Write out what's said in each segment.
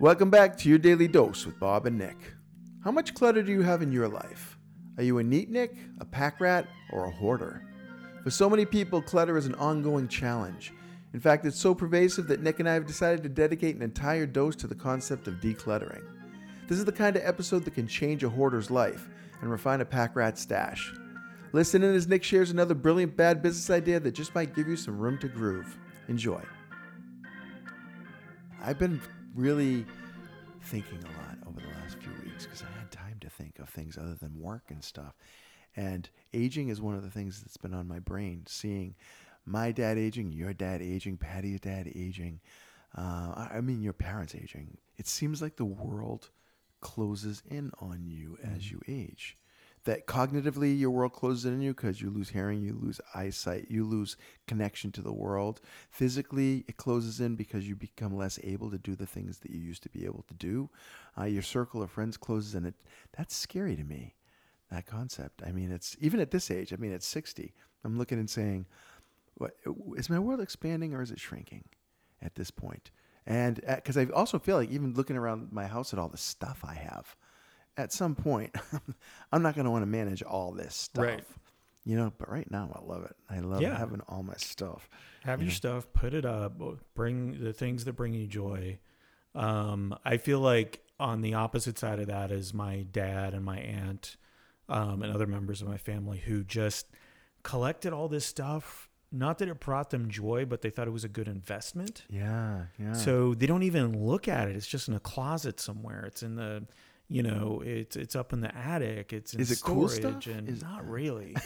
Welcome back to your daily dose with Bob and Nick. How much clutter do you have in your life? Are you a neat Nick, a pack rat, or a hoarder? For so many people, clutter is an ongoing challenge. In fact, it's so pervasive that Nick and I have decided to dedicate an entire dose to the concept of decluttering. This is the kind of episode that can change a hoarder's life and refine a pack rat stash. Listen in as Nick shares another brilliant bad business idea that just might give you some room to groove. Enjoy. I've been really thinking a lot over the last few weeks because I had time to think of things other than work and stuff. And aging is one of the things that's been on my brain. Seeing my dad aging, your dad aging, Patty's dad aging. Uh, I mean, your parents aging. It seems like the world closes in on you as you age that cognitively your world closes in on you because you lose hearing, you lose eyesight, you lose connection to the world. Physically, it closes in because you become less able to do the things that you used to be able to do. Uh, your circle of friends closes in. It that's scary to me. That concept. I mean, it's even at this age. I mean, at sixty, I'm looking and saying, "What is my world expanding or is it shrinking?" At this point? point, and because uh, I also feel like even looking around my house at all the stuff I have at some point, I'm not going to want to manage all this stuff. Right. You know, but right now I love it. I love yeah. having all my stuff. Have you your know? stuff, put it up, bring the things that bring you joy. Um, I feel like on the opposite side of that is my dad and my aunt um, and other members of my family who just collected all this stuff. Not that it brought them joy, but they thought it was a good investment. Yeah, yeah. So they don't even look at it. It's just in a closet somewhere. It's in the you know, it's it's up in the attic. It's in is it storage, cool stuff? and is not really.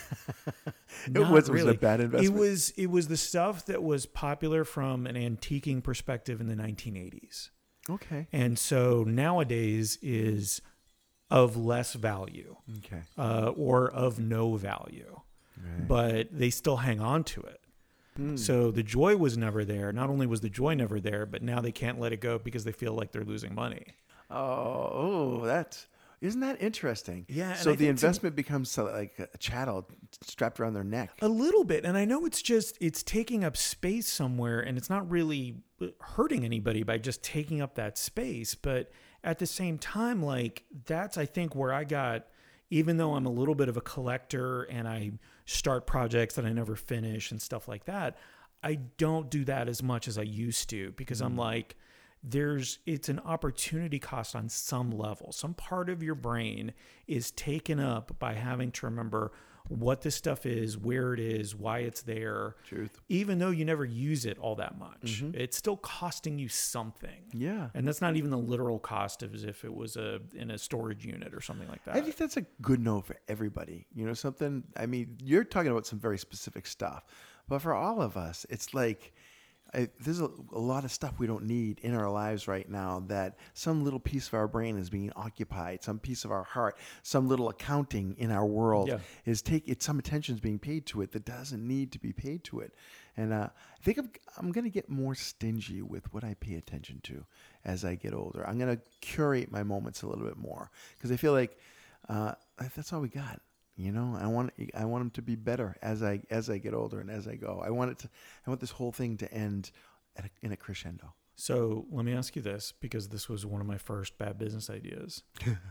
it was, really. was a bad investment. It was it was the stuff that was popular from an antiquing perspective in the 1980s. Okay. And so nowadays is of less value. Okay. Uh, or of no value. Right. But they still hang on to it. Hmm. So the joy was never there. Not only was the joy never there, but now they can't let it go because they feel like they're losing money. Oh, oh, that's isn't that interesting? Yeah. So the investment to, becomes like a chattel strapped around their neck. A little bit, and I know it's just it's taking up space somewhere, and it's not really hurting anybody by just taking up that space. But at the same time, like that's I think where I got. Even though I'm a little bit of a collector and I start projects that I never finish and stuff like that, I don't do that as much as I used to because mm. I'm like there's it's an opportunity cost on some level. Some part of your brain is taken up by having to remember what this stuff is, where it is, why it's there. Truth. Even though you never use it all that much, mm-hmm. it's still costing you something. Yeah. And that's not even the literal cost of as if it was a in a storage unit or something like that. I think that's a good note for everybody. You know, something I mean, you're talking about some very specific stuff. But for all of us, it's like I, there's a, a, lot of stuff we don't need in our lives right now that some little piece of our brain is being occupied some piece of our heart some little accounting in our world yeah. is take it some attention is being paid to it that doesn't need to be paid to it. And uh, i think i'm, I'm going to get more stingy with what i pay attention to as i get older. I'm going to curate my moments a little bit more because i feel like uh, that's all we got you know, I want I want them to be better as I as I get older and as I go. I want it to I want this whole thing to end a, in a crescendo. So let me ask you this, because this was one of my first bad business ideas,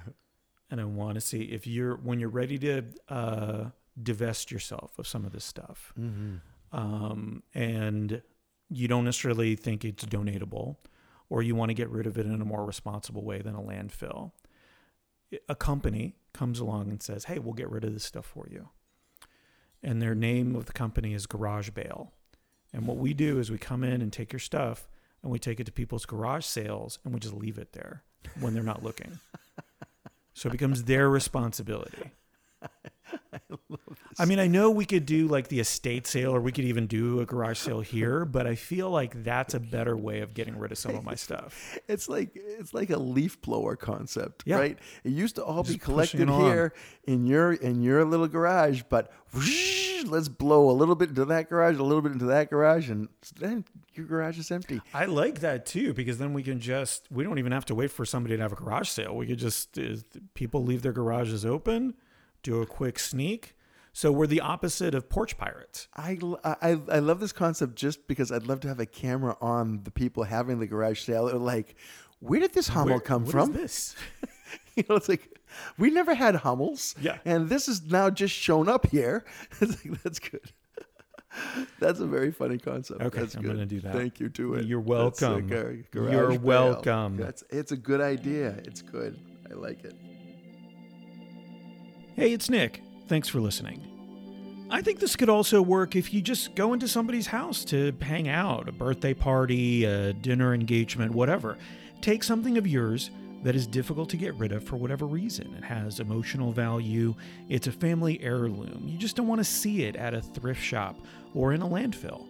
and I want to see if you're when you're ready to uh, divest yourself of some of this stuff, mm-hmm. um, and you don't necessarily think it's donatable, or you want to get rid of it in a more responsible way than a landfill. A company comes along and says, Hey, we'll get rid of this stuff for you. And their name of the company is Garage Bale. And what we do is we come in and take your stuff and we take it to people's garage sales and we just leave it there when they're not looking. so it becomes their responsibility. I mean, I know we could do like the estate sale or we could even do a garage sale here, but I feel like that's a better way of getting rid of some of my stuff. It's like it's like a leaf blower concept, yeah. right? It used to all Just be collected here in your in your little garage, but whoosh, let's blow a little bit into that garage, a little bit into that garage, and then your garage is empty. I like that too because then we can just we don't even have to wait for somebody to have a garage sale. We could just uh, people leave their garages open, do a quick sneak So we're the opposite of porch pirates. I, I, I love this concept just because I'd love to have a camera on the people having the garage sale. They're like, where did this Hummel Where- come what from? is this? you know, it's like we never had Hummels. Yeah. And this is now just shown up here. It's like, that's good. That's a very funny concept. Okay, that's I'm gonna do that. Thank you. Do it. You're welcome. gar- You're sale. welcome. That's it's a good idea. It's good. I like it. Hey, it's Nick. Thanks for listening. I think this could also work if you just go into somebody's house to hang out, a birthday party, a dinner engagement, whatever. Take something of yours that is difficult to get rid of for whatever reason. It has emotional value, it's a family heirloom. You just don't want to see it at a thrift shop or in a landfill.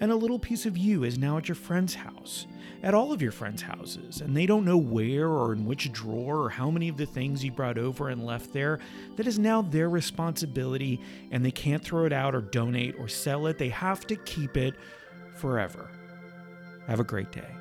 And a little piece of you is now at your friend's house, at all of your friends' houses, and they don't know where or in which drawer or how many of the things you brought over and left there. That is now their responsibility, and they can't throw it out or donate or sell it. They have to keep it forever. Have a great day.